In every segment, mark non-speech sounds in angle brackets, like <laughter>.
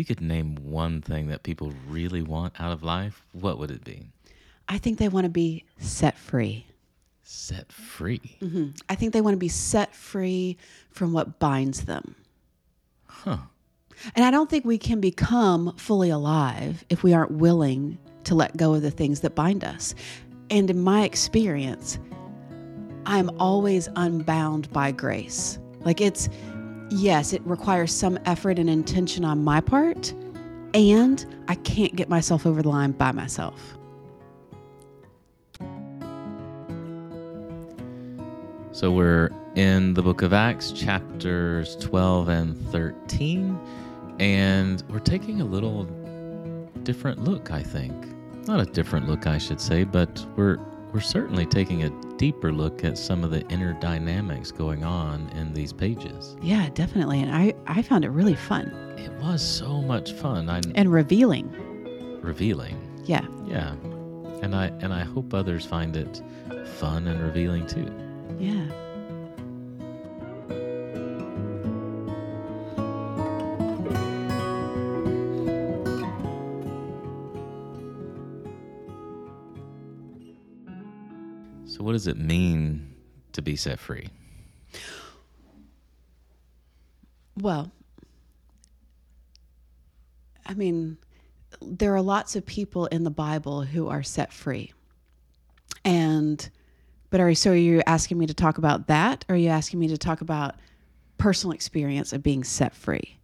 you could name one thing that people really want out of life, what would it be? I think they want to be set free. Set free. Mm-hmm. I think they want to be set free from what binds them. Huh. And I don't think we can become fully alive if we aren't willing to let go of the things that bind us. And in my experience, I'm always unbound by grace. Like it's, yes, it requires some effort and intention on my part, and I can't get myself over the line by myself. So we're in the book of Acts, chapters 12 and 13, and we're taking a little different look, I think. Not a different look, I should say, but we're we're certainly taking a deeper look at some of the inner dynamics going on in these pages. Yeah, definitely. And I, I found it really fun It was so much fun. I and revealing. revealing. Yeah. Yeah. And I and I hope others find it fun and revealing too. Yeah. So what does it mean to be set free? Well, I mean, there are lots of people in the Bible who are set free. And, but are so are you asking me to talk about that? Or are you asking me to talk about personal experience of being set free?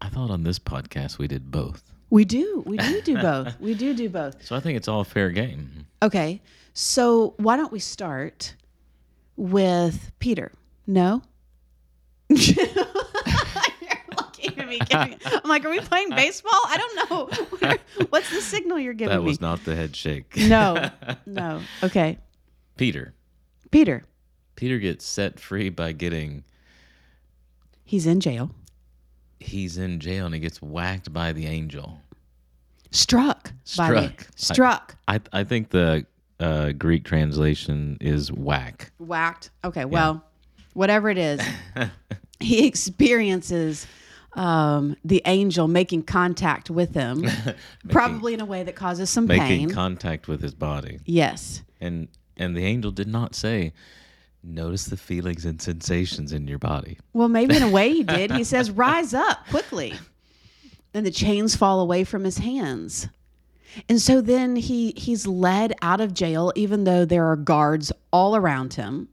I thought on this podcast we did both. We do. We do do <laughs> both. We do do both. So I think it's all fair game. Okay. So why don't we start with Peter? No? <laughs> You're looking at me. giving- I'm like, are we playing baseball? I don't know. Where- What's the signal you're giving That me? was not the head shake. no, <laughs> no. Okay. Peter. Peter, Peter gets set free by getting he's in jail. he's in jail and he gets whacked by the angel. Struck. by the- Struck. struck. I I think the uh, Greek translation is whack. Whacked. Okay. Well, whatever it is, <laughs> he experiences um, the angel making contact with him, <laughs> probably in a way that causes some Making pain. Making contact with his body. yes. And and the angel did not say, notice the feelings and sensations in your body. Well, maybe in a way he did. He <laughs> says, "Rise up quickly." Then the chains fall away from his hands. And so then he he's led out of jail even though there are guards all around him.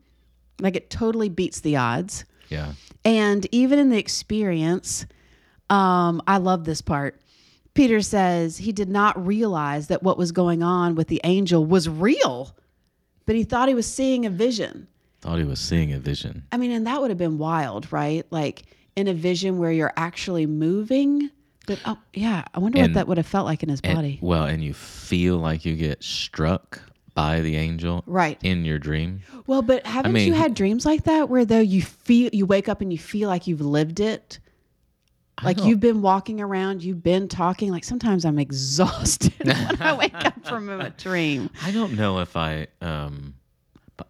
Like it totally beats the odds. Yeah. And even in the experience, um, I love this part. Peter says he did not realize that what was going on with the angel was real, but he thought he was seeing a vision. Thought he was seeing a vision. I mean, and that would have been wild, right? Like in a vision where you're actually moving. But oh, yeah, I wonder what that would have felt like in his And- body. well, and you feel like you get struck by the angel Right. in your dream. Well, but haven't mean- you had dreams like that where though you feel you wake up and you feel like you've lived it? Like you've been walking around, you've been talking. Like sometimes I'm exhausted <laughs> when I wake up from a <laughs> dream. I don't know if I um but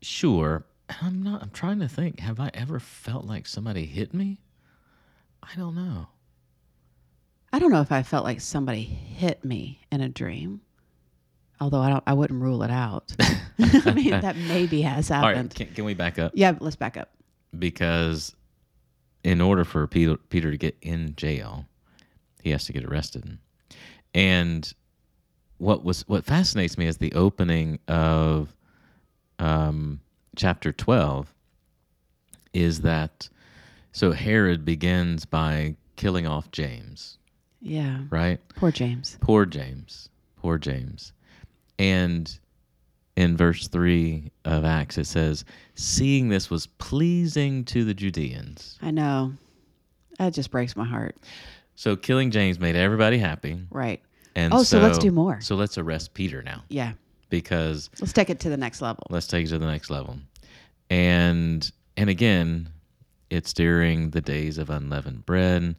sure. I'm not I'm trying to think. Have I ever felt like somebody hit me? I don't know. I don't know if I felt like somebody hit me in a dream. Although I don't I wouldn't rule it out. <laughs> I mean that maybe has All right, happened. can, can we back up? Yeah, let's back up. Because in order for Peter, Peter to get in jail, he has to get arrested. And what was what fascinates me is the opening of um, chapter twelve is that so Herod begins by killing off James, Yeah. right? Poor James. Poor James. Poor James. And in verse 3 of Acts, it says, Seeing this was pleasing to the Judeans. I know. That just breaks my heart. So killing James made everybody happy. Right. And Oh, so let's do more. So let's arrest Peter now Yeah. because Let's take it to the next level. let's take it to the next level. And and again, it's during the days of unleavened bread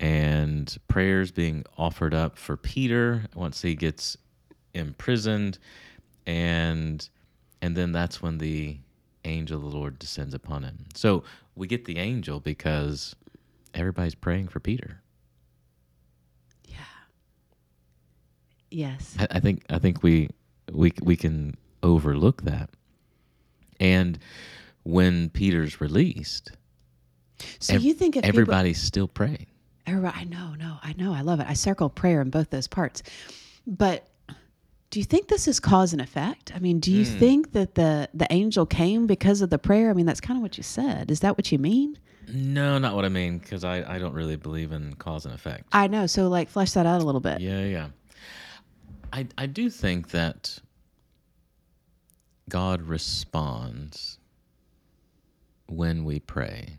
and prayers being offered up for Peter once he gets imprisoned and and then that's when the angel of the Lord descends upon him. So we get the angel because everybody's praying for Peter. Yeah. Yes. I, I think I think we we we can overlook that. And when Peter's released, So ev- you think if people, everybody's still praying. Everybody, I know, no, I know, I love it. I circle prayer in both those parts. But do you think this is cause and effect? I mean, do you Hmm. think that the the angel came because of the prayer? I mean, that's kind of what you said. Is that what you mean? No, not what I mean, because I, I don't really believe in cause and effect. I know. So like flesh that out a little bit. Yeah, yeah. I I do think that God responds when we pray.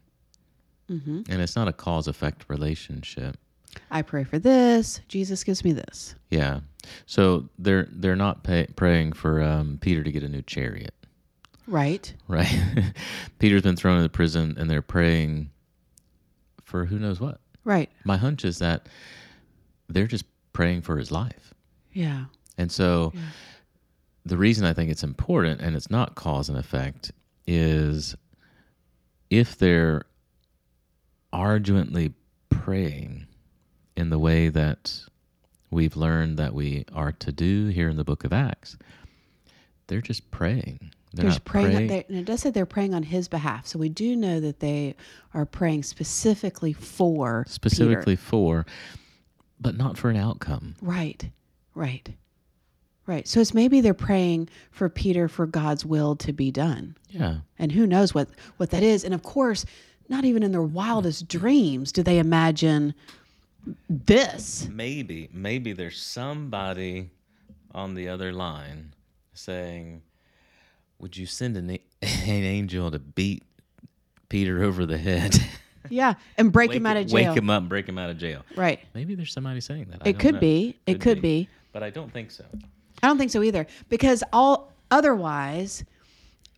Hmm And it's not a cause effect relationship. I pray for this. Jesus gives me this. Yeah. So they're they're not pay, praying for um, Peter to get a new chariot, Right. right? <laughs> Peter's been thrown into prison, and they're praying for who knows what. Right. My hunch is that they're just praying for his life, Yeah. and so Yeah. the reason I think it's important and it's not cause and effect is if they're arduently praying in the way that we've learned that we are to do here in the book of Acts, they're just praying. They're not praying, praying. they, and it does say they're praying on his behalf. So we do know that they are praying specifically for Peter. specifically for, but not for an outcome. Right, right, right. So it's maybe they're praying for Peter for God's will to be done, Yeah. and who knows what what that is. And of course, not even in their wildest dreams do they imagine this. Maybe, maybe there's somebody on the other line saying, "Would you send an, a- <laughs> an angel to beat Peter over the head, <laughs> Yeah, and break wake, him out of jail. wake him up, and break him out of jail?" Right. Maybe there's somebody saying that. I It could know. be. It could be. but I don't think so. I don't think so either. Because all otherwise,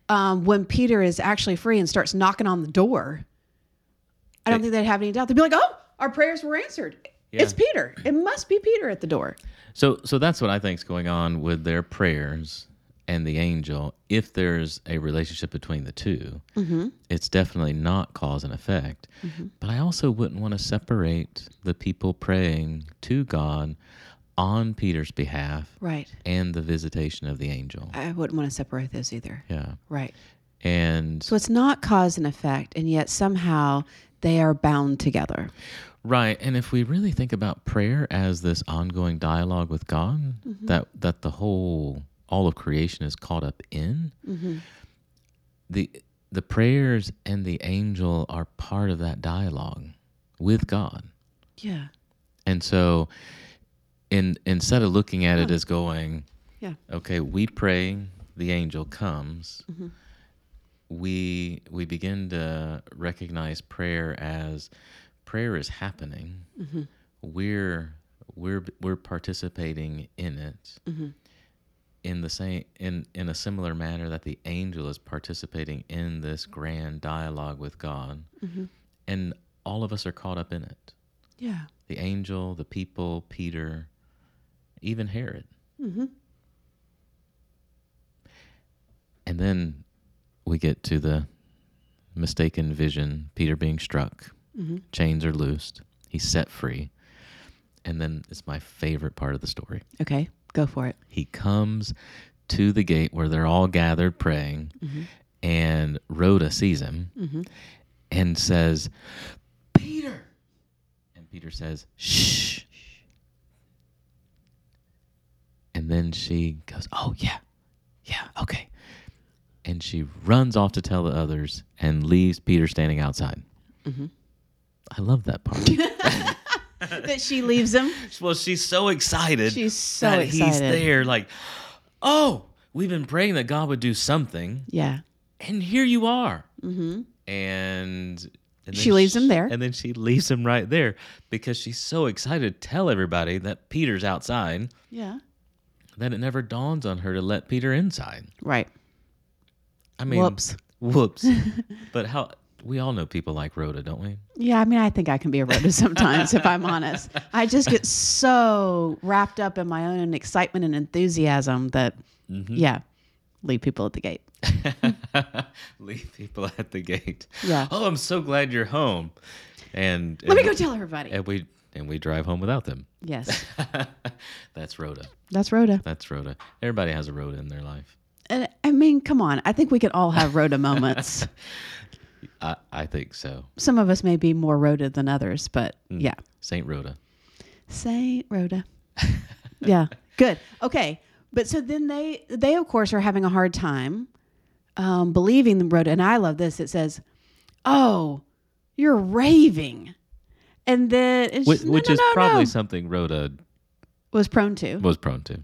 um, when Peter is actually free and starts knocking on the door, I don't think they'd have any doubt. They'd be like, "Oh, our prayers were answered. It's Peter. It must be Peter at the door." So, so that's what I think is going on with their prayers and the angel. If there's a relationship between the 2 Mm-hmm. it's definitely not cause and effect. But I also wouldn't want to separate the people praying to God on Peter's behalf Right. and the visitation of the angel. I wouldn't want to separate those either. Yeah, Right. and So it's not cause and effect, and yet somehow they are bound together. Right, and if we really think about prayer as this ongoing dialogue with God, mm-hmm. that that the whole all of creation is caught up in, mm-hmm. the the prayers and the angel are part of that dialogue with God, Yeah. and so, in instead of looking at it as going, Yeah. okay, we pray, the angel comes. Mm-hmm. We we begin to recognize prayer as prayer is happening. Mm-hmm. We're we're we're participating in it mm-hmm. in the same in in a similar manner that the angel is participating in this grand dialogue with God, mm-hmm. and all of us are caught up in it. Yeah. The angel, the people, Peter, even Herod. And then we get to the mistaken vision Peter being struck, mm-hmm. chains are loosed, he's set free. And then it's my favorite part of the story. Okay. Go for it. He comes to the gate where they're all gathered praying, mm-hmm. and Rhoda sees him mm-hmm. and says, Peter. And Peter says, Shh. And then she goes, Oh, yeah, yeah, okay. And she runs off to tell the others and leaves Peter standing outside. I love that part. <laughs> <laughs> that she leaves him. well, she's so excited. She's so that he's there, like, oh, we've been praying that God would do something, Yeah. and here you are. Mm-hmm. And, and She leaves him there. and then she leaves him right there because she's so excited to tell everybody that Peter's outside Yeah. that it never dawns on her to let Peter inside. Right. I mean, Whoops. whoops. <laughs> but how we all know people like Rhoda, don't we? Yeah, I mean, I think I can be a rhoda sometimes, if I'm honest. I just get so wrapped up in my own excitement and enthusiasm that, Mm-hmm. yeah, leave people at the gate. <laughs> Leave people at the gate. Yeah. Oh, I'm so glad you're home. and Let me and- go tell everybody. And we and we drive home without them. Yes, <laughs> That's Rhoda. that's Rhoda. That's Rhoda. Everybody has a Rhoda in their life. And I mean, come on. I think we can all have Rhoda moments. <laughs> I, I think so. Some of us may be more Rhoda than others, but Mm. yeah. Saint Rhoda. Saint Rhoda. <laughs> yeah, good. Okay, but so then they they of course are having a hard time um, believing the Rhoda, and I love this. It says, "Oh, you're raving," and then Which, just, no, which no, is no, probably something Rhoda was prone to. was prone to.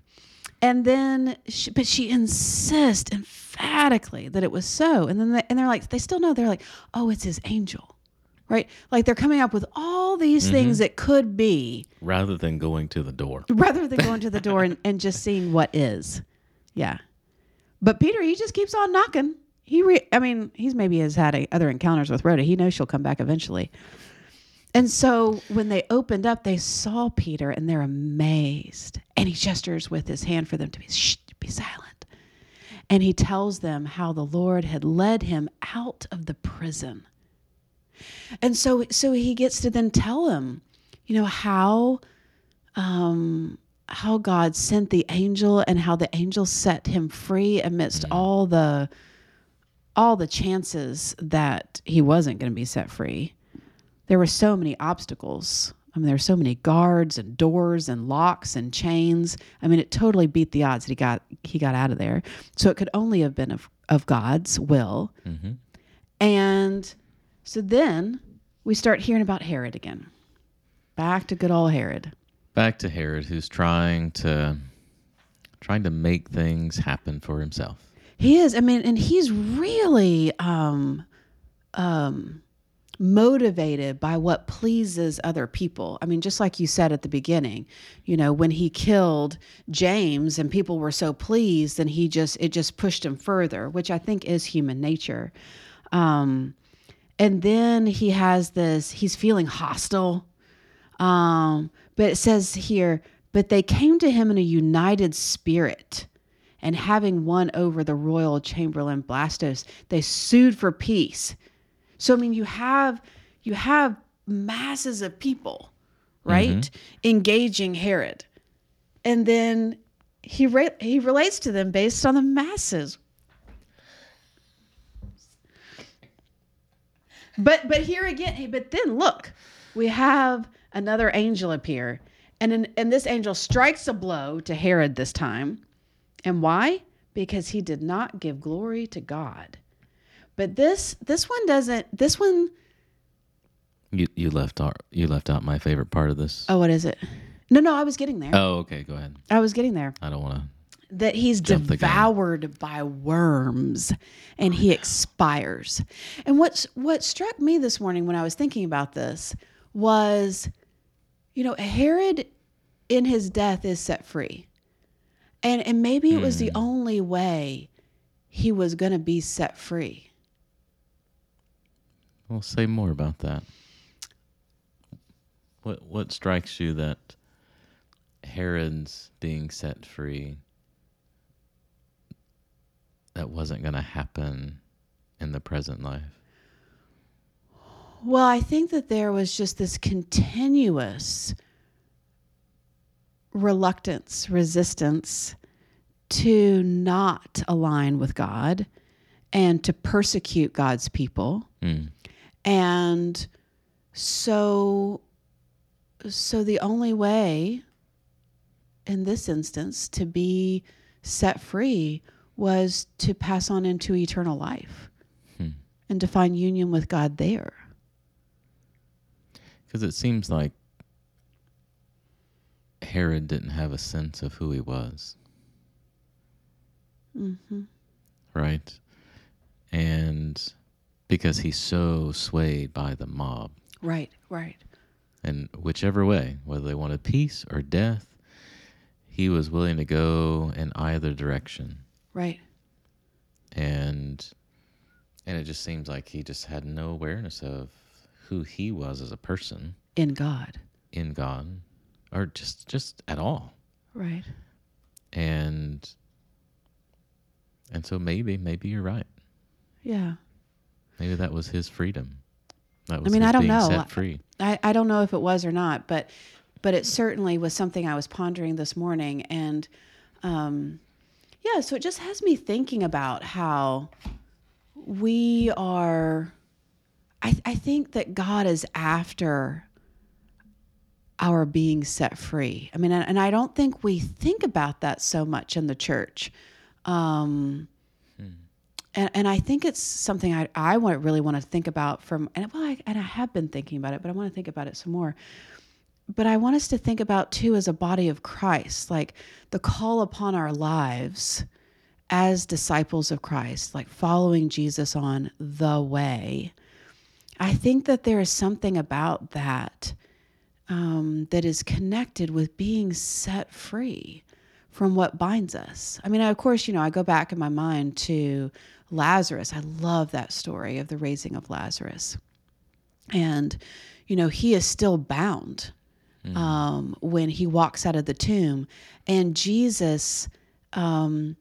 And then, she, but she insists emphatically that it was so. And then, they, and they're like, they still know. They're like, oh, it's his angel, right? Like they're coming up with all these Mm-hmm. things that could be, Rather than going to the door. <laughs> rather than going to the door and, and just seeing what is. Yeah. But Peter, he just keeps on knocking. He, re- I mean, he's maybe has had a, other encounters with Rhoda. He knows she'll come back eventually. And so when they opened up, they saw Peter and they're amazed. And he gestures with his hand for them to be shh, be silent. And he tells them how the Lord had led him out of the prison. And so so he gets to then tell him, you know, how um how God sent the angel and how the angel set him free amidst all the all the chances that he wasn't going to be set free there were so many obstacles. I mean, there were so many guards and doors and locks and chains. I mean, it totally beat the odds that he got he got out of there. So it could only have been of, of God's will. Mhm. And so then we start hearing about Herod again. Back to good old Herod. Back to Herod, who's trying to trying to make things happen for himself. He is. I mean, and he's really um, um, motivated by what pleases other people. I mean, just like you said at the beginning, you know, when he killed James and people were so pleased, and he just it just pushed him further, which I think is human nature. Um, and then he has this. He's feeling hostile. Um, but it says here, but they came to him in a united spirit and having won over the royal chamberlain Blastus, they sued for peace. So I mean, you have you have masses of people, right, mm-hmm. engaging Herod, and then he re- he relates to them based on the masses. But but here again, but then look, we have another angel appear, and an, and this angel strikes a blow to Herod this time, and why? Because he did not give glory to God. But this this one doesn't. This one You you left out you left out my favorite part of this. oh, what is it? No, no, I was getting there. Oh, okay, go ahead. I was getting there. I don't want to. that he's Jump the gun. devoured by worms and he oh, expires. And what's what struck me this morning when I was thinking about this was you know Herod in his death is set free. And and maybe it was the hmm. only way he was going to be set free. Well, say more about that. What what strikes you that Herod's being set free that wasn't going to happen in the present life? Well, I think that there was just this continuous reluctance, resistance to not align with God and to persecute God's people. Mm. And so so the only way in this instance to be set free was to pass on into eternal life Hmm. and to find union with God there. Because it seems like Herod didn't have a sense of who he was, hmm right? And because he's so swayed by the mob, Right, right. and whichever way, whether they wanted peace or death, he was willing to go in either direction. Right. And and it just seems like he just had no awareness of who he was as a person In God. in God or just just at all. Right. And and so maybe maybe you're right. Yeah. Maybe that was his freedom. That was mean, his I don't know. Set free. I, I don't know if it was or not, but but it certainly was something I was pondering this morning, and um, yeah, so it just has me thinking about how we are. I I think that God is after our being set free. I mean, and, and I don't think we think about that so much in the church. Um, and, and I think it's something I, I want really want to think about from and well I, and I have been thinking about it but I want to think about it some more but I want us to think about too as a body of Christ like the call upon our lives as disciples of Christ like following Jesus on the way I think that there is something about that um, that is connected with being set free from what binds us. I mean, of course, you know, I go back in my mind to Lazarus. I love that story of the raising of Lazarus. And, you know, he is still bound um, when he walks out of the tomb. And Jesus, um,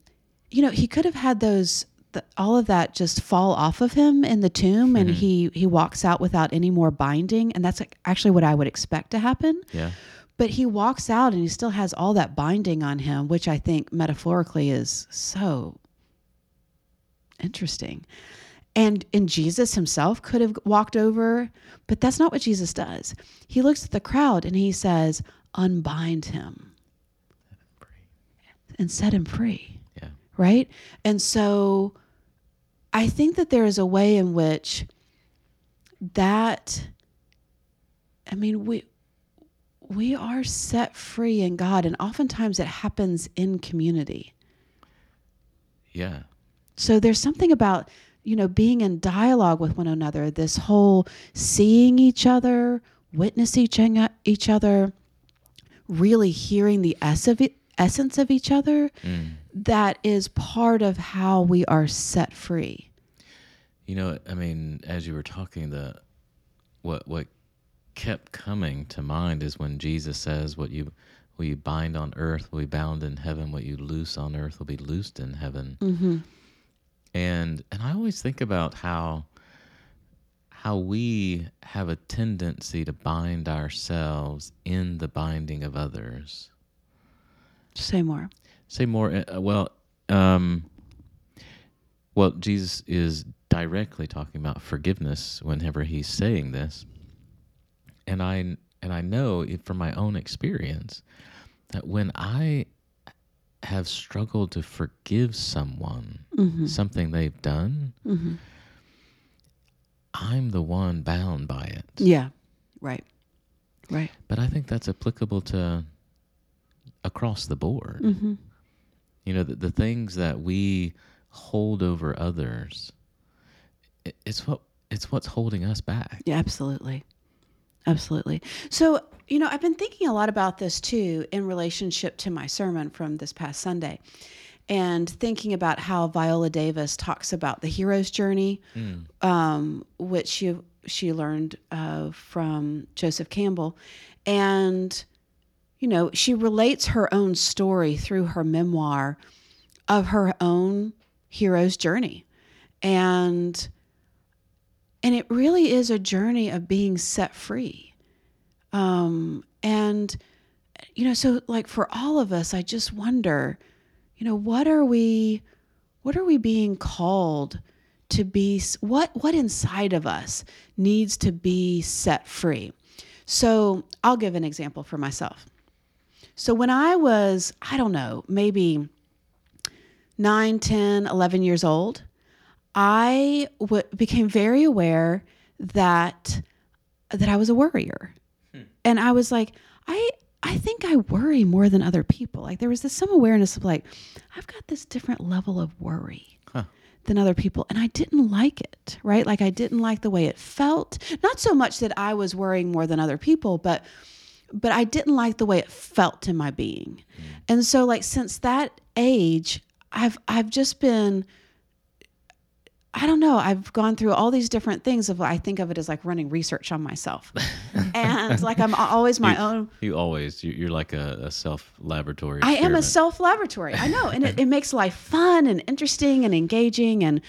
you know, he could have had those. The, all of that just fall off of him in the tomb and he he walks out without any more binding and that's actually what I would expect to happen Yeah. but he walks out and he still has all that binding on him, which I think metaphorically is so interesting. And and Jesus himself could have walked over, but that's not what Jesus does. He looks at the crowd and he says, "Unbind him and set him free." Yeah. right? And so I think that there is a way in which that I mean we we are set free in God and oftentimes it happens in community. Yeah. So there's something about you know being in dialogue with one another, this whole seeing each other, witness each each other, really hearing the ess of it, essence of each other that is part of how we are set free. You know, I mean, as you were talking, the what what kept coming to mind is when Jesus says, "What you what you bind on earth will be bound in heaven. What you loose on earth will be loosed in heaven." Mm-hmm. And and I always think about how how we have a tendency to bind ourselves in the binding of others. Say more. Say more. uh, Well, um, well, Jesus is directly talking about forgiveness whenever he's saying this, and I and I know it from my own experience that when I have struggled to forgive someone something they've done, I'm the one bound by it. Yeah. Right. Right. But I think that's applicable to across the board. Mm-hmm. You know, the, the things that we hold over others, it, it's what it's what's holding us back. Yeah, absolutely. Absolutely. So, you know, I've been thinking a lot about this too in relationship to my sermon from this past Sunday and thinking about how Viola Davis talks about the hero's journey, um, which she, she learned uh, from Joseph Campbell. And, you know, she relates her own story through her memoir of her own hero's journey. And, and it really is a journey of being set free um and you know so like for all of us i just wonder you know what are we what are we being called to be what what inside of us needs to be set free? So i'll give an example for myself. So when i was i don't know maybe 9 10 11 years old I w- became very aware that that I was a worrier, and I was like, I I think I worry more than other people. Like there was this some awareness of like, I've got this different level of worry Huh. than other people, and I didn't like it. Right, like I didn't like the way it felt. Not so much that I was worrying more than other people, but but I didn't like the way it felt in my being. Mm. And so like since that age, I've I've just been I don't know. I've gone through all these different things of I think of it as like running research on myself. <laughs> and like I'm always my you, own You always you- you're like a, a self laboratory. I am a self laboratory. I know. And it, it <laughs> makes life fun and interesting and engaging. And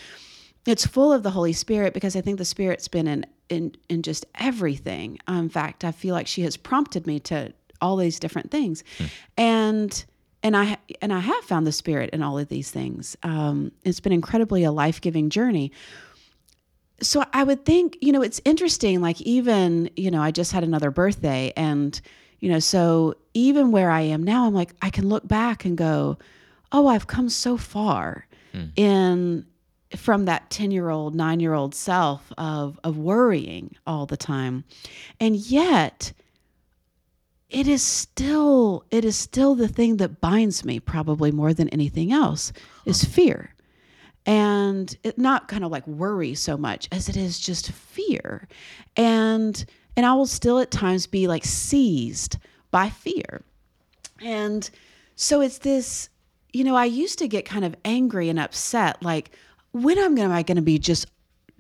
it's full of the Holy Spirit because I think the Spirit's been in in in just everything. In fact, I feel like she has prompted me to all these different things, hmm. and and I and I have found the spirit in all of these things. Um, it's been incredibly a life giving journey. So I would think, you know, it's interesting. Like even, you know, I just had another birthday, and you know, so even where I am now, I'm like, I can look back and go, oh, I've come so far in from that 10 year old, nine year old self of, of worrying all the time. And yet, it is still it is still the thing that binds me probably more than anything else is fear. And it not kind of like worry so much as it is just fear. And and i will still at times be like seized by fear. And so it's this you know i used to get kind of angry and upset like when am i going to be just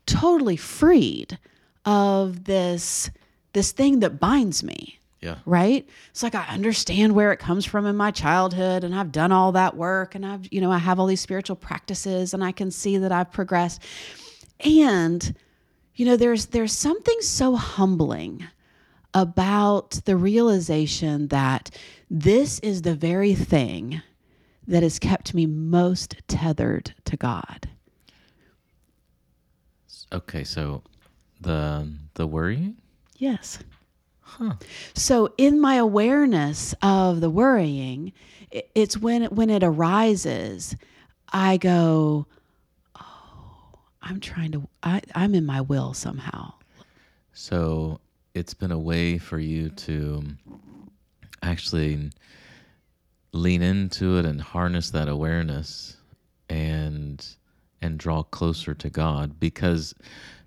totally freed of this this thing that binds me Yeah. right it's like i understand where it comes from in my childhood and i've done all that work and i've you know i have all these spiritual practices and i can see that i've progressed and you know there's there's something so humbling about the realization that this is the very thing that has kept me most tethered to god Okay, so the the worrying. Yes. So in my awareness of the worrying, it's when it, when it arises, I go, "Oh, I'm trying to I I'm in my will somehow." So it's been a way for you to actually lean into it and harness that awareness and and draw closer to God because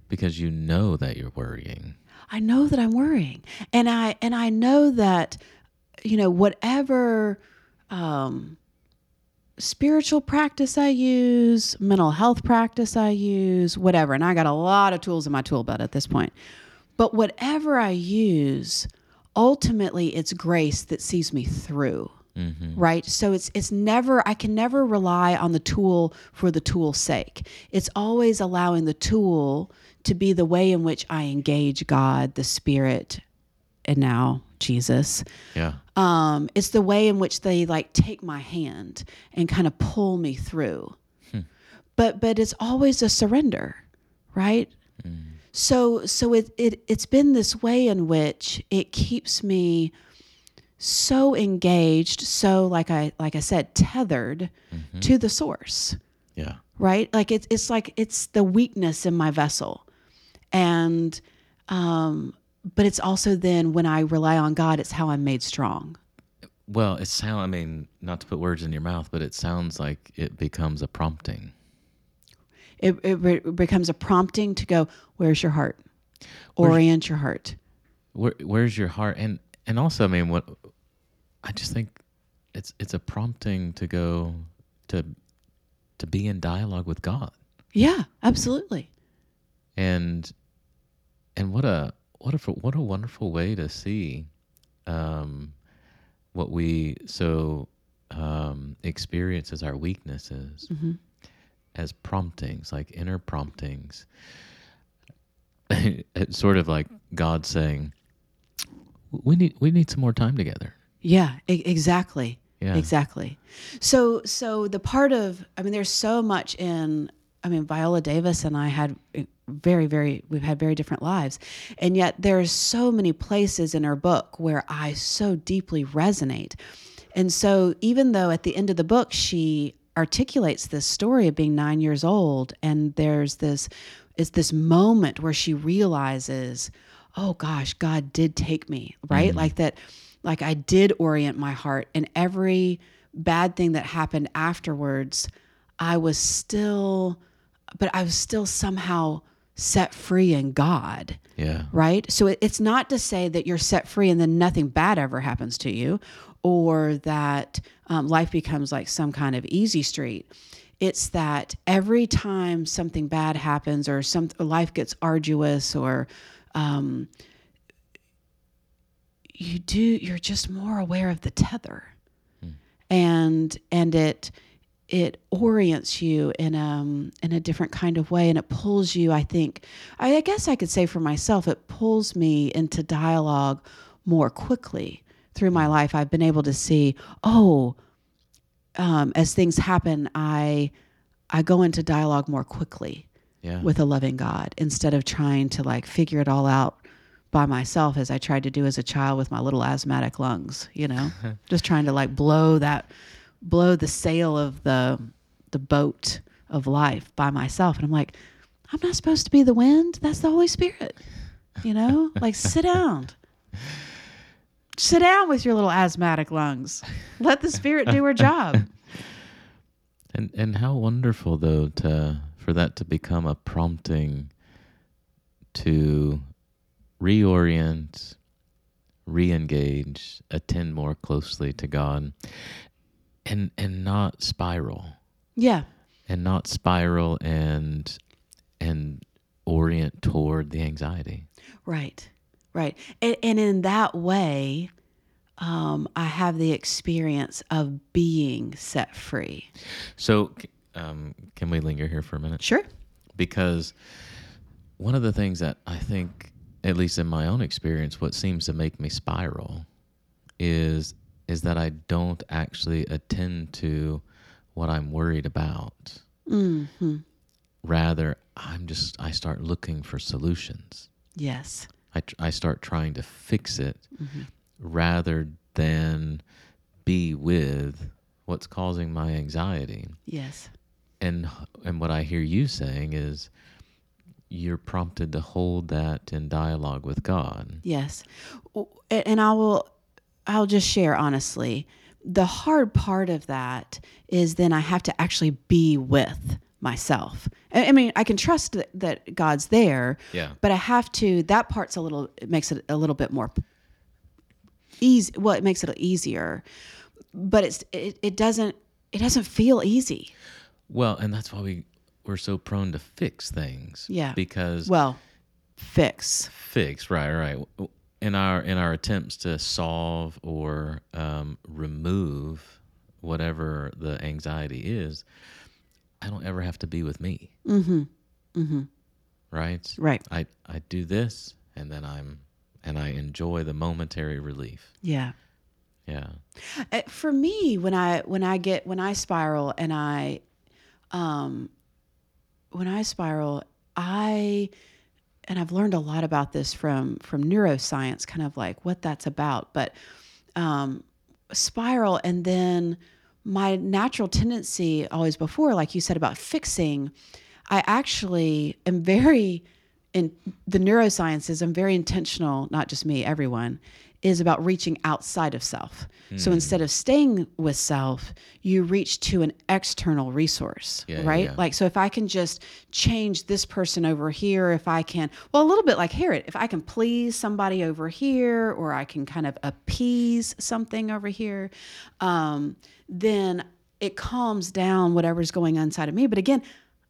because you know that you're worrying. I know that I'm worrying, and I and I know that you know whatever um, spiritual practice I use, mental health practice I use, whatever, and I got a lot of tools in my tool belt at this point. But whatever I use, ultimately, it's grace that sees me through. Mm-hmm. Right. So it's it's never I can never rely on the tool for the tool's sake. It's always allowing the tool to be the way in which I engage God, the Spirit, and now Jesus. Yeah. Um, it's the way in which they like take my hand and kind of pull me through. Hmm. But but it's always a surrender, right? Mm. So so it, it it's been this way in which it keeps me so engaged, so like I like I said, tethered to the source Yeah. right? Like it's it's like it's the weakness in my vessel, and um, but it's also then when I rely on God, it's how I'm made strong. Well, it sound I mean, not to put words in your mouth, but it sounds like it becomes a prompting. It it, re- becomes a prompting to go, where's your heart? Orient your heart. Where, where's your heart? And and also, I mean, what I just think it's it's a prompting to go to to be in dialogue with God. Yeah, absolutely. and and what a what a what a wonderful way to see um, what we so um, experience as our weaknesses as promptings, like inner promptings. <laughs> it's sort of like God saying, "We need we need some more time together." Yeah, e- exactly. Yeah. Exactly. So so the part of I mean there's so much in I mean Viola Davis and I had eh, very very we've had very different lives and yet there's so many places in her book where I so deeply resonate. And so even though at the end of the book she articulates this story of being 9 years old and there's this is this moment where she realizes oh gosh God did take me, right? Mm-hmm. Like that like I did orient my heart and every bad thing that happened afterwards, I was still, but I was still somehow set free in God, Yeah, right? So it, it's not to say that you're set free and then nothing bad ever happens to you or that um, life becomes like some kind of easy street. It's that every time something bad happens or some life gets arduous or um, you do you're just more aware of the tether. And and it it orients you in um in a different kind of way. And it pulls you i think i guess i could say for myself it pulls me into dialogue more quickly through my life. I've been able to see oh um, as things happen i i go into dialogue more quickly Yeah. with a loving god instead of trying to like figure it all out by myself as i tried to do as a child with my little asthmatic lungs you know? <laughs> Just trying to like blow that blow the sail of the the boat of life by myself. And i'm like i'm not supposed to be the wind. That's the holy spirit. You know? Like sit down. Sit down with your little asthmatic lungs. Let the spirit do her job. <laughs> And and how wonderful though to for that to become a prompting to reorient, re-engage, attend more closely to God and and not spiral. yeah And not spiral and and orient toward the anxiety. Right, right. And, and in that way, um, I have the experience of being set free. So um, can we linger here for a minute? Sure. because one of the things that I think, at least in my own experience, what seems to make me spiral is is that I don't actually attend to what I'm worried about. hmm Rather, I'm just I start looking for solutions. Yes. I tr- I start trying to fix it rather than be with what's causing my anxiety. Yes. and and what I hear you saying is you're prompted to hold that in dialogue with God. Yes. And I will, I'll just share honestly. The hard part of that is then I have to actually be with myself. I mean, I can trust that, that God's there, Yeah. but I have to. That part's a little. It makes it a little bit more easy. Well, it makes it easier, but it's it, it doesn't it doesn't feel easy. Well, and that's why we we're so prone to fix things. Yeah. Because Well, fix. fix, right, right. In our in our attempts to solve or um, remove whatever the anxiety is, I don't ever have to be with me. Mm-hmm. Mm-hmm. Right. Right. I I do this, and then I'm and I enjoy the momentary relief. Yeah. Yeah. Uh, for me when i when i get when i spiral and i um when i spiral i and i've learned a lot about this from from neuroscience kind of like what that's about but um spiral and then my natural tendency always before like you said about fixing i actually am very in the neurosciences i'm very intentional not just me everyone is about reaching outside of self so Hmm. instead of staying with self you reach to an external resource yeah, right yeah. like so if i can just change this person over here if i can well a little bit like herod if i can please somebody over here or i can kind of appease something over here um, then it calms down whatever's going on inside of me but again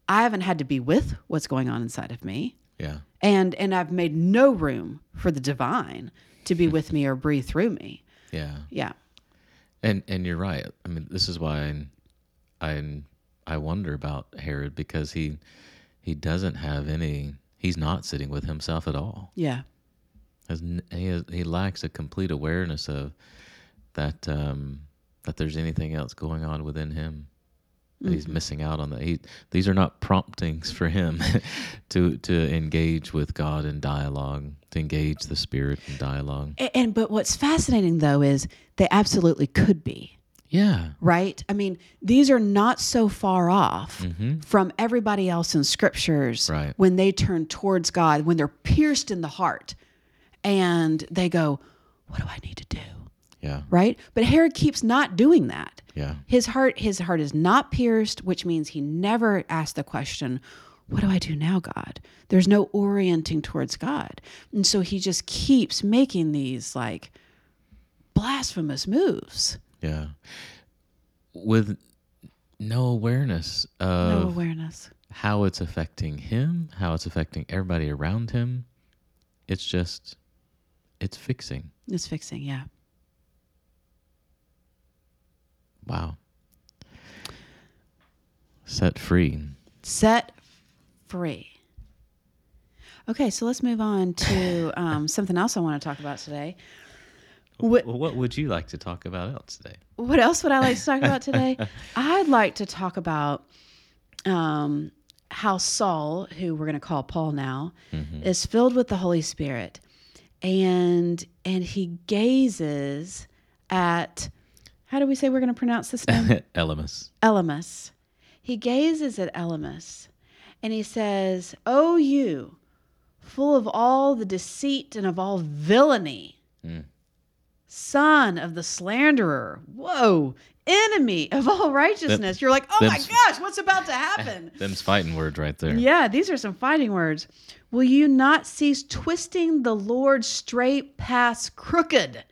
i haven't had to be with what's going on inside of me Yeah. and and I've made no room for the divine to be with me or breathe through me. Yeah. Yeah. And and you're right. I mean, this is why I I, I wonder about Herod because he he doesn't have any. He's not sitting with himself at all. Yeah. Has he has, he lacks a complete awareness of that um, that there's anything else going on within him. That He's missing out on that. He, these are not promptings for him <laughs> to to engage with God in dialogue, to engage the Spirit in dialogue. And, and but what's fascinating though is they absolutely could be, Yeah. right? I mean, these are not so far off Mm-hmm. from everybody else in scriptures Right. when they turn towards God, when they're pierced in the heart and they go, What do I need to do? Yeah. Right? But Herod keeps not doing that. Yeah. His heart his heart is not pierced, which means he never asked the question, what do I do now, God? There's no orienting towards God. And so he just keeps making these like blasphemous moves. Yeah. With no awareness of No awareness. how it's affecting him, how it's affecting everybody around him. It's just, it's fixing. It's fixing, yeah. Wow. Set free. set free. Okay, so let's move on to <laughs> um, something else I want to talk about today. What, Well, what would you like to talk about else today? what else would I like to talk about today? <laughs> I'd like to talk about um, how Saul, who we're going to call Paul now, is filled with the Holy Spirit, and and he gazes at how do we say we're going to pronounce this name? <laughs> Elemus. Elymas. He gazes at Elymas and he says, O you, full of all the deceit and of all villainy, Mm. son of the slanderer, whoa, enemy of all righteousness. You're like, oh my gosh, what's about to happen? <laughs> Them's fighting words right there. Yeah, these are some fighting words. Will you not cease twisting the Lord's straight paths crooked?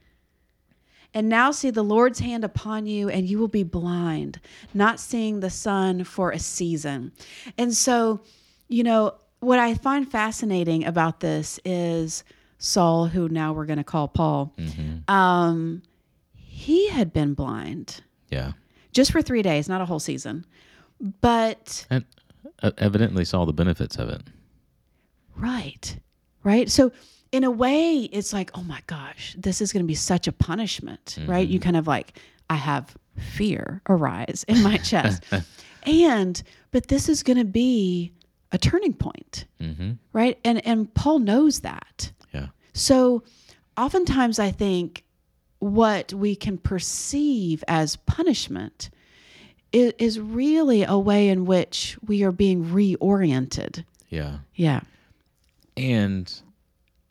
And now see the Lord's hand upon you, and you will be blind, not seeing the sun for a season. And so, you know, what I find fascinating about this is Saul, who now we're going to call Paul, um, he had been blind Yeah. just for three days, not a whole season. But And uh, evidently saw the benefits of it. Right. Right. So, in a way, it's like, oh my gosh, this is going to be such a punishment, right? You kind of like, I have fear arise in my chest. <laughs> and, but this is going to be a turning point, Mm-hmm. right? And, and Paul knows that. Yeah. So, oftentimes, I think what we can perceive as punishment is, is really a way in which we are being reoriented. Yeah. Yeah. And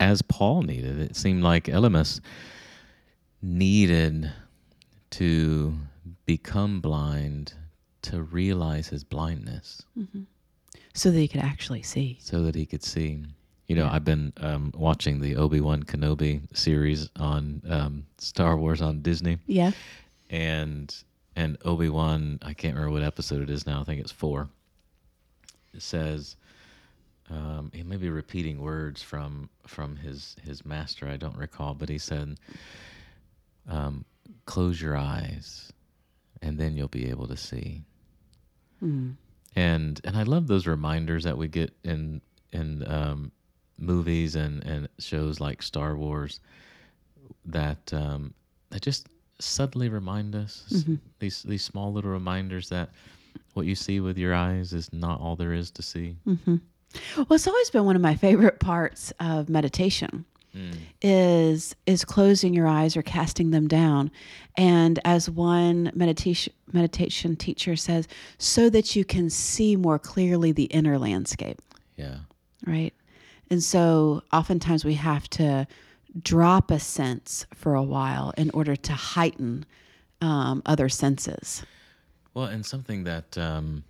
as Paul needed, it seemed like Elymas needed to become blind to realize his blindness So that he could actually see. so that he could see. You know, I've been um, watching the Obi Wan Kenobi series on um, Star Wars on Disney, Yeah. and and Obi Wan, I can't remember what episode it is now. I think it's four. It says um, he may be repeating words from from his his master. I don't recall, but he said, um, "Close your eyes, and then you'll be able to see." Mm. And and I love those reminders that we get in in um, movies and and shows like Star Wars that um, that just subtly remind us s- these these small little reminders that what you see with your eyes is not all there is to see. Well, it's always been one of my favorite parts of meditation is is closing your eyes or casting them down. And as one meditation meditation teacher says, so that you can see more clearly the inner landscape. Yeah. right? And so oftentimes we have to drop a sense for a while in order to heighten um, other senses. Well, and something that um,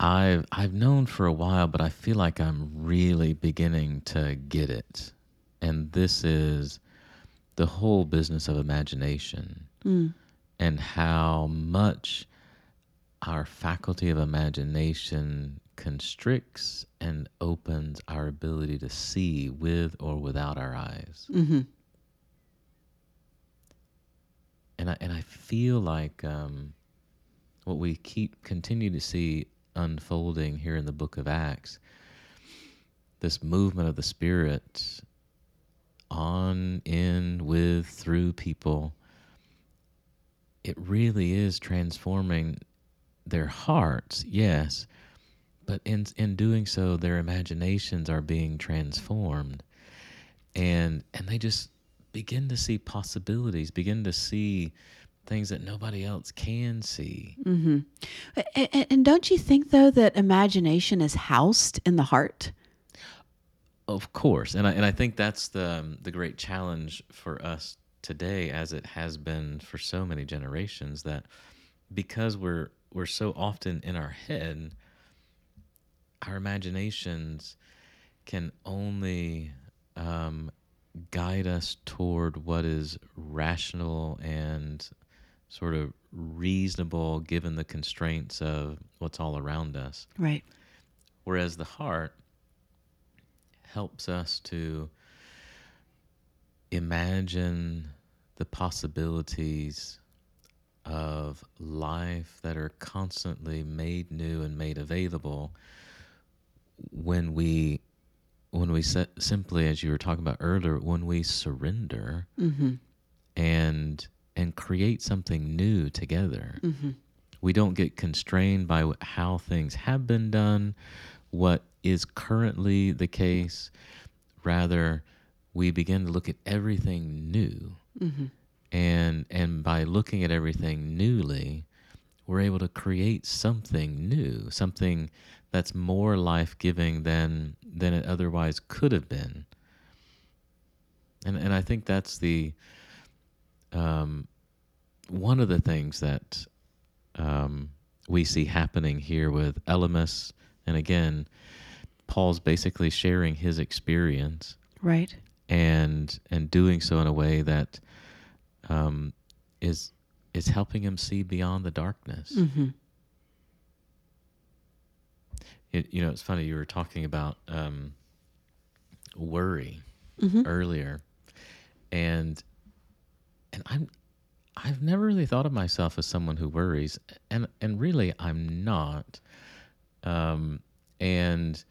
I've I've known for a while, but I feel like I'm really beginning to get it, and this is the whole business of imagination and how much our faculty of imagination constricts and opens our ability to see with or without our eyes. Mm-hmm. and I and I feel like um, what we keep continue to see unfolding here in the Book of Acts, this movement of the Spirit on, in, with, through people. It really is transforming their hearts, yes, but in in doing so, their imaginations are being transformed, and and they just begin to see possibilities, begin to see things that nobody else can see. Mm-hmm. And, and don't you think though that imagination is housed in the heart? Of course, and I and I think that's the um, the great challenge for us today, as it has been for so many generations, that because we're we're so often in our head, our imaginations can only um, guide us toward what is rational and sort of reasonable given the constraints of what's all around us. Right. Whereas the heart helps us to imagine the possibilities of life that are constantly made new and made available when we when we set, simply as you were talking about earlier when we surrender Mm-hmm. and and create something new together Mm-hmm. we don't get constrained by how things have been done what is currently the case rather we begin to look at everything new Mm-hmm. and and by looking at everything newly we're able to create something new something that's more life-giving than than it otherwise could have been and and i think that's the um one of the things that um we see happening here with Elymas and again paul's basically sharing his experience Right. and and doing so in a way that um, is is helping him see beyond the darkness. Mm-hmm. It, you know, it's funny you were talking about um, worry Mm-hmm. earlier, and and I'm I've never really thought of myself as someone who worries, and and really I'm not. Um, and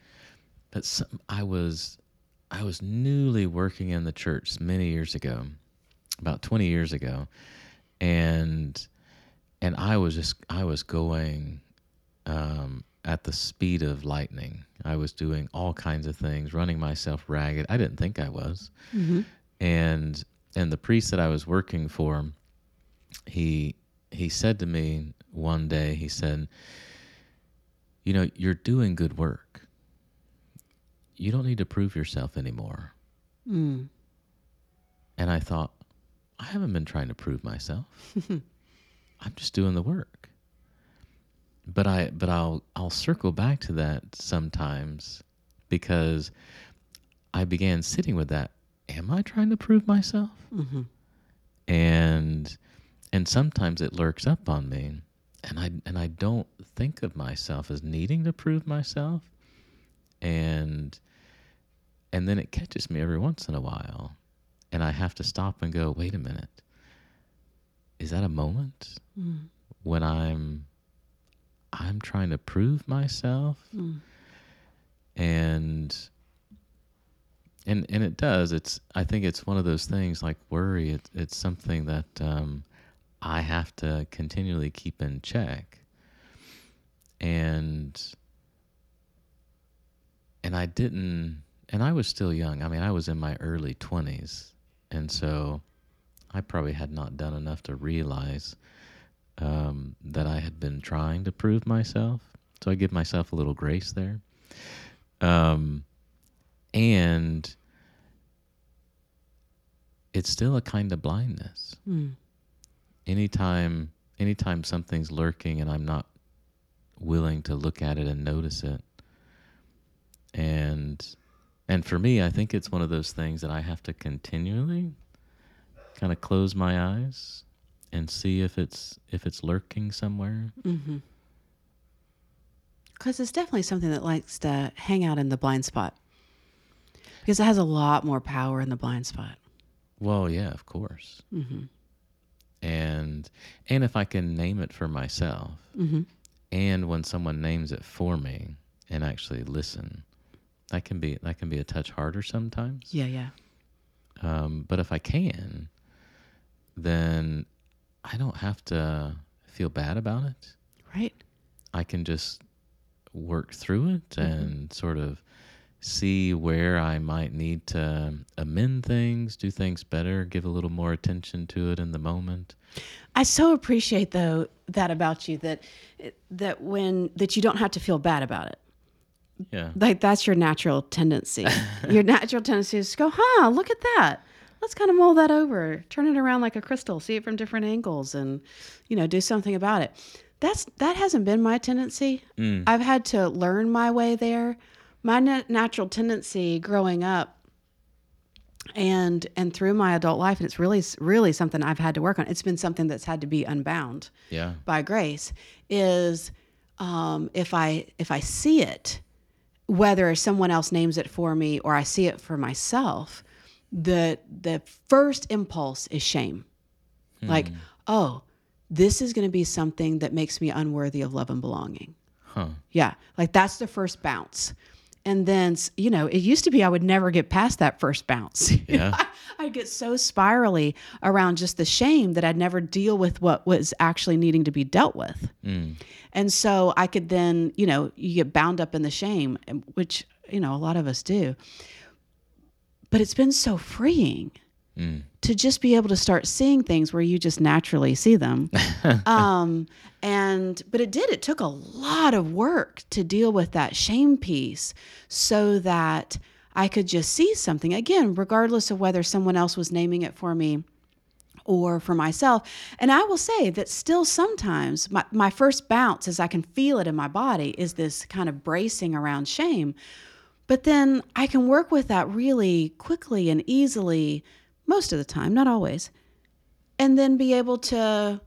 but some, I was I was newly working in the church many years ago, about 20 years ago, and and I was just I was going um, at the speed of lightning. I was doing all kinds of things, running myself ragged. I didn't think I was, Mm-hmm. and and the priest that I was working for, he he said to me one day, he said, "You know, you're doing good work. You don't need to prove yourself anymore." Mm. And I thought, I haven't been trying to prove myself. <laughs> I'm just doing the work. But I but I'll I'll circle back to that sometimes because I began sitting with that. Am I trying to prove myself? Mm-hmm. And and sometimes it lurks up on me and I and I don't think of myself as needing to prove myself. And and then it catches me every once in a while and I have to stop and go, wait a minute. Is that a moment Mm. when I'm I'm trying to prove myself? Mm. And and and it does. It's I think it's one of those things like worry. It, it's something that um, I have to continually keep in check. And and I didn't and I was still young. I mean, I was in my early 20s. And so I probably had not done enough to realize um, that I had been trying to prove myself. So I give myself a little grace there. Um, and it's still a kind of blindness. Mm. Anytime, anytime something's lurking and I'm not willing to look at it and notice it, and and for me, I think it's one of those things that I have to continually kind of close my eyes and see if it's if it's lurking somewhere. Mm-hmm. Because it's definitely something that likes to hang out in the blind spot. Because it has a lot more power in the blind spot. Well, yeah, of course. Mm-hmm. And and if I can name it for myself, Mm-hmm. and when someone names it for me and actually listen, that can be that can be a touch harder sometimes. Yeah, yeah. Um, but if I can, then I don't have to feel bad about it. Right? I can just work through it Mm-hmm. and sort of see where I might need to amend things, do things better, give a little more attention to it in the moment. I so appreciate though that about you that that when that you don't have to feel bad about it. Yeah. Like that's your natural tendency. <laughs> your natural tendency is to go, huh, look at that. Let's kind of mold that over, turn it around like a crystal, see it from different angles and you know, do something about it. That's that hasn't been my tendency. Mm. I've had to learn my way there. My na- natural tendency growing up and and through my adult life and it's really really something I've had to work on. It's been something that's had to be unbound Yeah. by grace is um, if I if I see it, whether someone else names it for me or I see it for myself, the the first impulse is shame. Like, oh, this is going to be something that makes me unworthy of love and belonging. Huh. Yeah, like that's the first bounce. And then, you know, it used to be I would never get past that first bounce. <laughs> Yeah. I'd get so spirally around just the shame that I'd never deal with what was actually needing to be dealt with. Mm. And so I could then, you know, you get bound up in the shame, which, you know, a lot of us do. But it's been so freeing to just be able to start seeing things where you just naturally see them. <laughs> um, and but it did. It took a lot of work to deal with that shame piece, so that I could just see something again, regardless of whether someone else was naming it for me or for myself. And I will say that still sometimes my, my first bounce, as I can feel it in my body, is this kind of bracing around shame. But then I can work with that really quickly and easily, most of the time, not always, and then be able to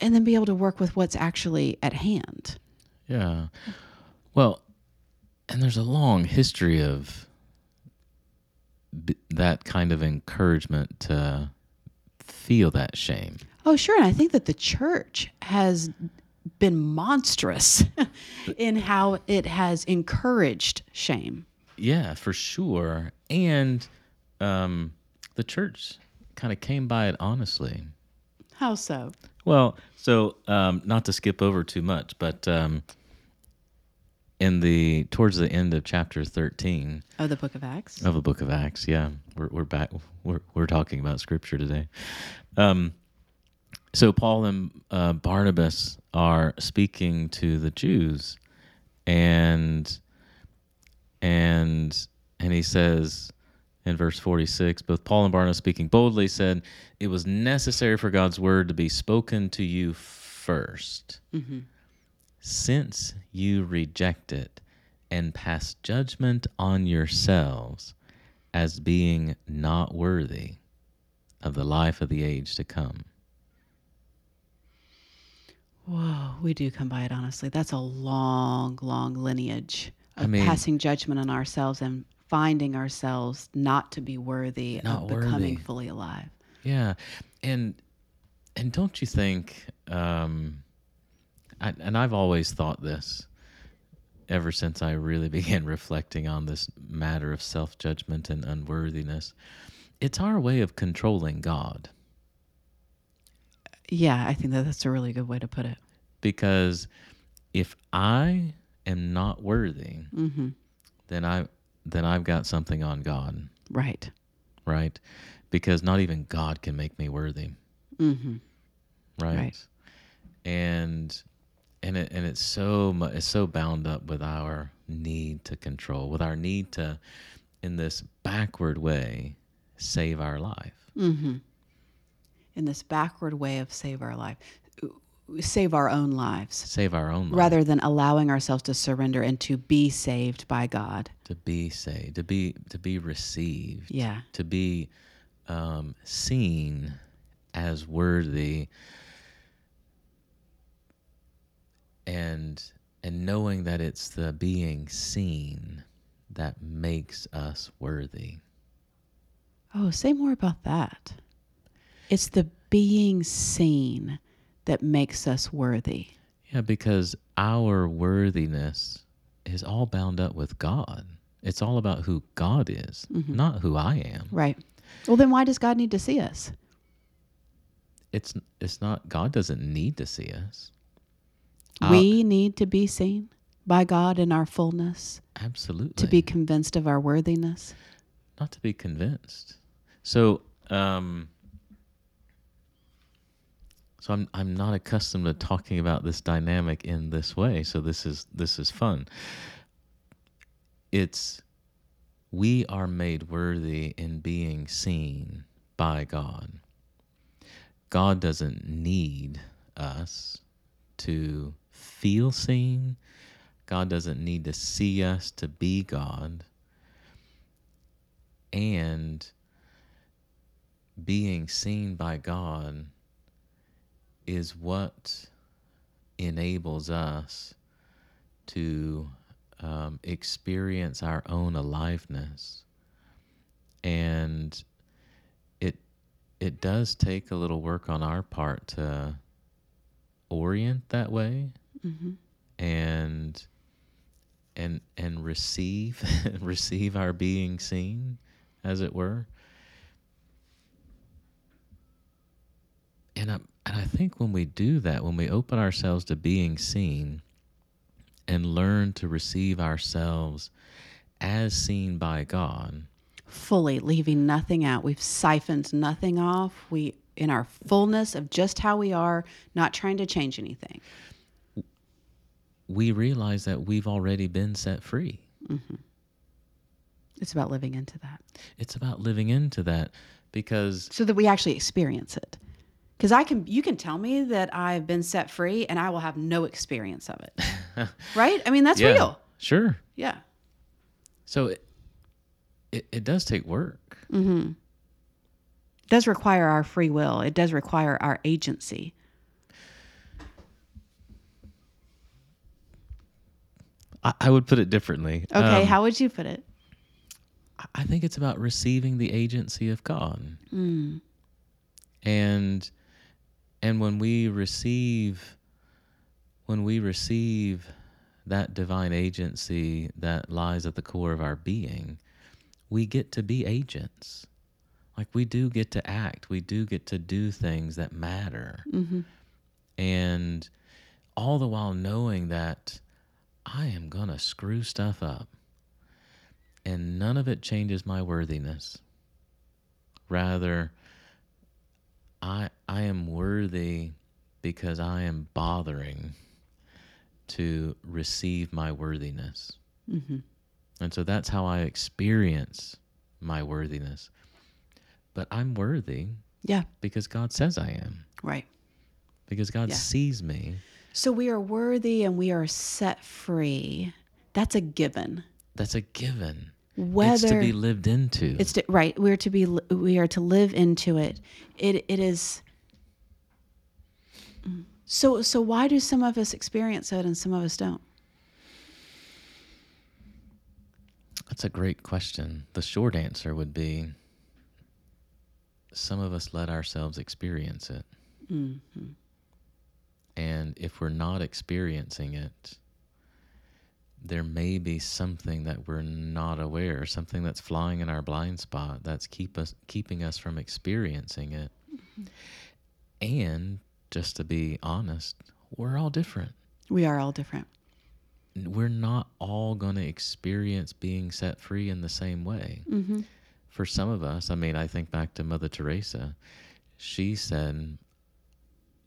and then be able to work with what's actually at hand. Yeah. Well, and there's a long history of b- that kind of encouragement to feel that shame. Oh, sure. And I think that the church has been monstrous <laughs> in how it has encouraged shame. Yeah, for sure. And um, the church kind of came by it honestly. How so? Well, so um, not to skip over too much, but um, in the towards the end of chapter thirteen Oh, the book of Acts? of the book of Acts, yeah, we're we're back. We're we're talking about scripture today. Um, so Paul and uh, Barnabas are speaking to the Jews, and and and he says in verse 46 both paul and barnabas speaking boldly said it was necessary for god's word to be spoken to you 1st mm-hmm. since you reject it and pass judgment on yourselves as being not worthy of the life of the age to come. Whoa, we do come by it honestly. That's a long, long lineage of I mean- passing judgment on ourselves and finding ourselves not to be worthy Not of becoming worthy. fully alive. Yeah, and and don't you think? Um, I, and I've always thought this ever since I really <laughs> began reflecting on this matter of self judgment and unworthiness. It's our way of controlling God Yeah, I think that that's a really good way to put it. because if I am not worthy, Mm-hmm. then I then I've got something on God, Right. right? Because not even God can make me worthy. Mm-hmm. right? Right. And and it and it's so mu- it's so bound up with our need to control, with our need to, in this backward way, save our life. Mm-hmm. In this backward way of save our life, save our own lives, Save our own life. rather than allowing ourselves to surrender and to be saved by God. to be saved, to be to be received, Yeah. to be um, seen as worthy, and and knowing that it's the being seen that makes us worthy. Oh, say more about that. It's the being seen that makes us worthy. Yeah, because our worthiness is all bound up with God. It's all about who God is, not who I am. Right. Well, then why does God need to see us? It's it's not God doesn't need to see us. we need to be seen by God in our fullness, Absolutely. to be convinced of our worthiness. not to be convinced. So, um, so I'm I'm not accustomed to talking about this dynamic in this way. So this is this is fun. It's we are made worthy in being seen by God. God doesn't need us to feel seen. God doesn't need to see us to be God and being seen by God is what enables us to um, experience our own aliveness, and it it does take a little work on our part to orient that way Mm-hmm. and and and receive <laughs> receive our being seen as it were and I, and I think when we do that when we open ourselves to being seen and learn to receive ourselves as seen by God Fully leaving nothing out. We've siphoned nothing off. We, in our fullness of just how we are, not trying to change anything. we realize that we've already been set free mm-hmm. It's about living into that it's about living into that because so that we actually experience it. Because I can, you can tell me that I've been set free, and I will have no experience of it. <laughs> right? I mean, that's yeah, real. sure Yeah. So it, it, it does take work. It does require our free will. It does require our agency. I, I would put it differently. Okay, Um, how would you put it? I- I think it's about receiving the agency of God. And and when we receive when we receive that divine agency that lies at the core of our being, we get to be agents. Like we do get to act, we do get to do things that matter. Mm-hmm. And all the while knowing that I am going to screw stuff up and none of it changes my worthiness. Rather, I I am worthy because I am bothering to receive my worthiness. Mm-hmm. And so that's how I experience my worthiness. But I'm worthy Yeah, because God says I am. right. Because God Yeah. sees me. So we are worthy and we are set free. That's a given. That's a given. Whether it's to be lived into. It's to, right. We're to be. We are to live into it. It. It is. Mm. So. So why do some of us experience it and some of us don't? That's a great question. The short answer would be some of us let ourselves experience it. Mm-hmm. And if we're not experiencing it, there may be something that we're not aware, something that's flying in our blind spot that's keep us keeping us from experiencing it. And just to be honest, we're all different We are all different. we're not all going to experience being set free in the same way. Mm-hmm. For some of us, I mean, I think back to Mother Teresa. She said,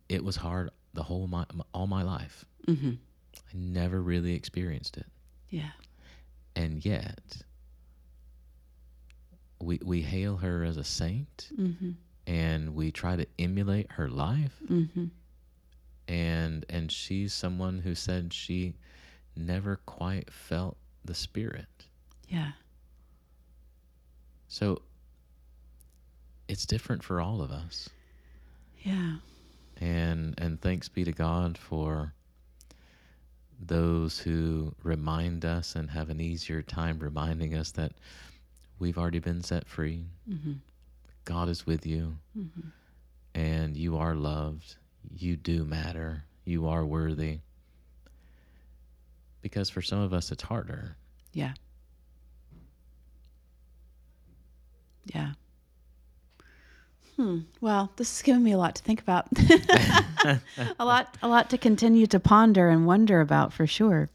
"It was hard the whole my all my life. Mm-hmm. I never really experienced it, Yeah. and yet we we hail her as a saint, Mm-hmm. and we try to emulate her life." Mm-hmm. and and she's someone who said she never quite felt the spirit Yeah. so it's different for all of us Yeah. and and thanks be to god for those who remind us and have an easier time reminding us that we've already been set free Mm-hmm. god is with you Mm-hmm. and you are loved you do matter you are worthy because for some of us it's harder Yeah. Yeah. Hmm. Well, this has given me a lot to think about. <laughs> a lot, a lot to continue to ponder and wonder about for sure.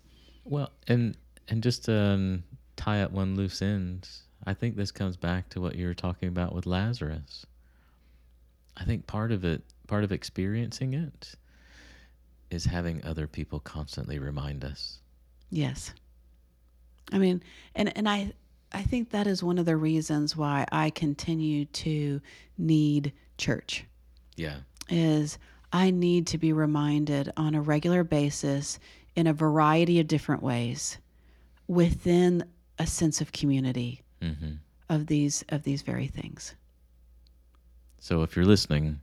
Well, and and just to um, tie up one loose end, I think this comes back to what you were talking about with Lazarus. I think part of it, part of experiencing it, is having other people constantly remind us. Yes. I mean, and and I I think that is one of the reasons why I continue to need church. Yeah, is I need to be reminded on a regular basis in a variety of different ways within a sense of community hmm of these of these very things. So if you're listening,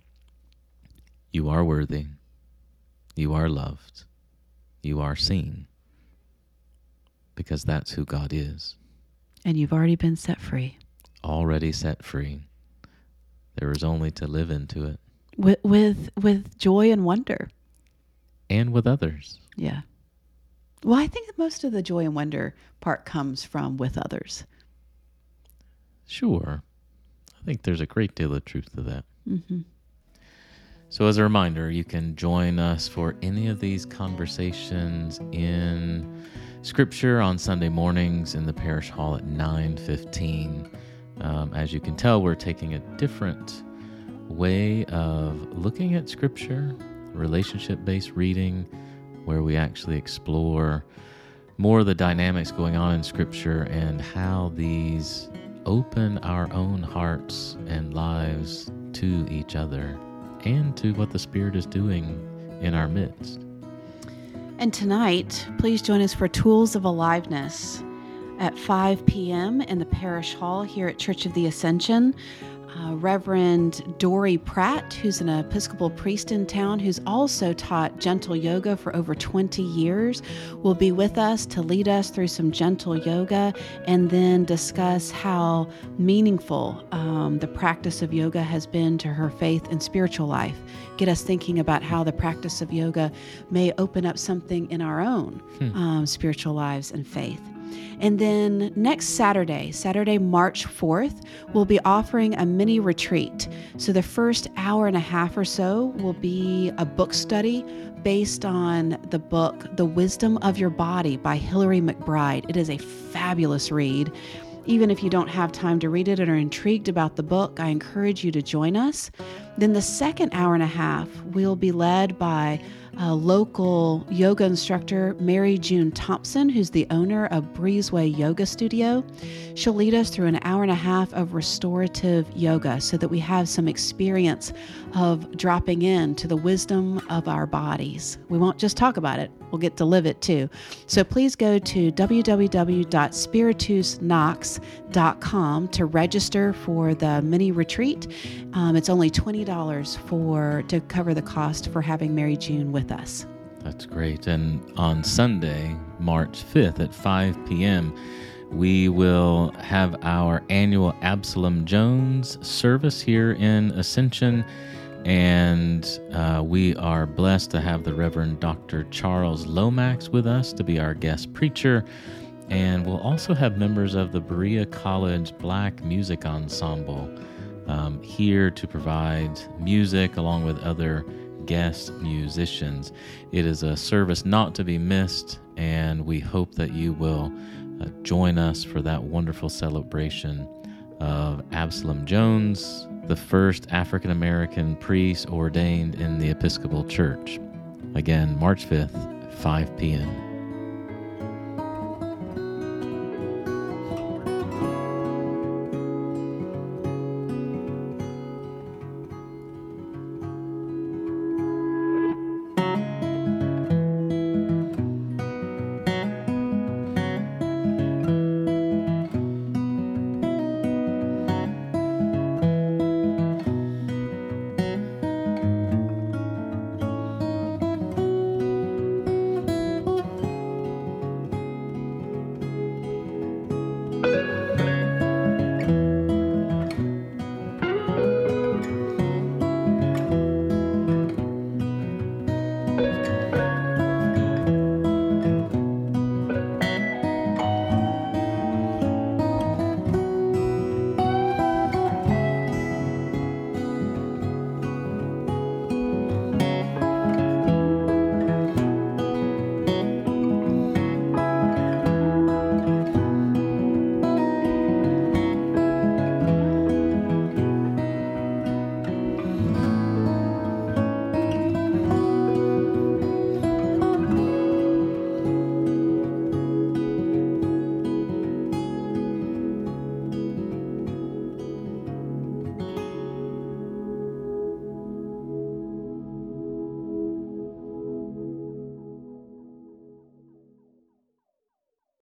you are worthy, you are loved, you are seen, because that's who God is. And you've already been set free Already set free. There is only to live into it. with with with joy and wonder. and with others. Yeah. Well, I think most of the joy and wonder part comes from with others. Sure. I think there's a great deal of truth to that. Mm-hmm. So, as a reminder, you can join us for any of these conversations in Scripture on Sunday mornings in the parish hall at 9:15. Um, as you can tell, we're taking a different way of looking at Scripture, relationship-based reading, where we actually explore more of the dynamics going on in Scripture and how these open our own hearts and lives to each other and to what the Spirit is doing in our midst. And tonight, please join us for Tools of Aliveness at 5 p.m. in the parish hall here at Church of the Ascension. Uh, Reverend Dory Pratt, who's an Episcopal priest in town, who's also taught gentle yoga for over 20 years, will be with us to lead us through some gentle yoga and then discuss how meaningful um, the practice of yoga has been to her faith and spiritual life. Get us thinking about how the practice of yoga may open up something in our own hmm. um, spiritual lives and faith. And then next Saturday, Saturday, March 4th, we'll be offering a mini retreat. So the first hour and a half or so will be a book study based on the book The Wisdom of Your Body by Hillary McBride. It is a fabulous read. Even if you don't have time to read it and are intrigued about the book, I encourage you to join us. Then the second hour and a half will be led by a local yoga instructor, Mary June Thompson, who's the owner of Breezeway Yoga Studio. She'll lead us through an hour and a half of restorative yoga so that we have some experience of dropping in to the wisdom of our bodies. We won't just talk about it, we'll get to live it too. So please go to www.spiritusknox.com to register for the mini retreat. Um, it's only $20 for to cover the cost for having Mary June with us. That's great. And on Sunday, March 5th at 5 p.m., we will have our annual Absalom Jones service here in Ascension. And uh, we are blessed to have the Reverend Dr. Charles Lomax with us to be our guest preacher. And we'll also have members of the Berea College Black Music Ensemble um, here to provide music along with other guest musicians. It is a service not to be missed, and we hope that you will uh, join us for that wonderful celebration of Absalom Jones, the first African American priest ordained in the Episcopal Church. Again, March 5th, 5 p.m.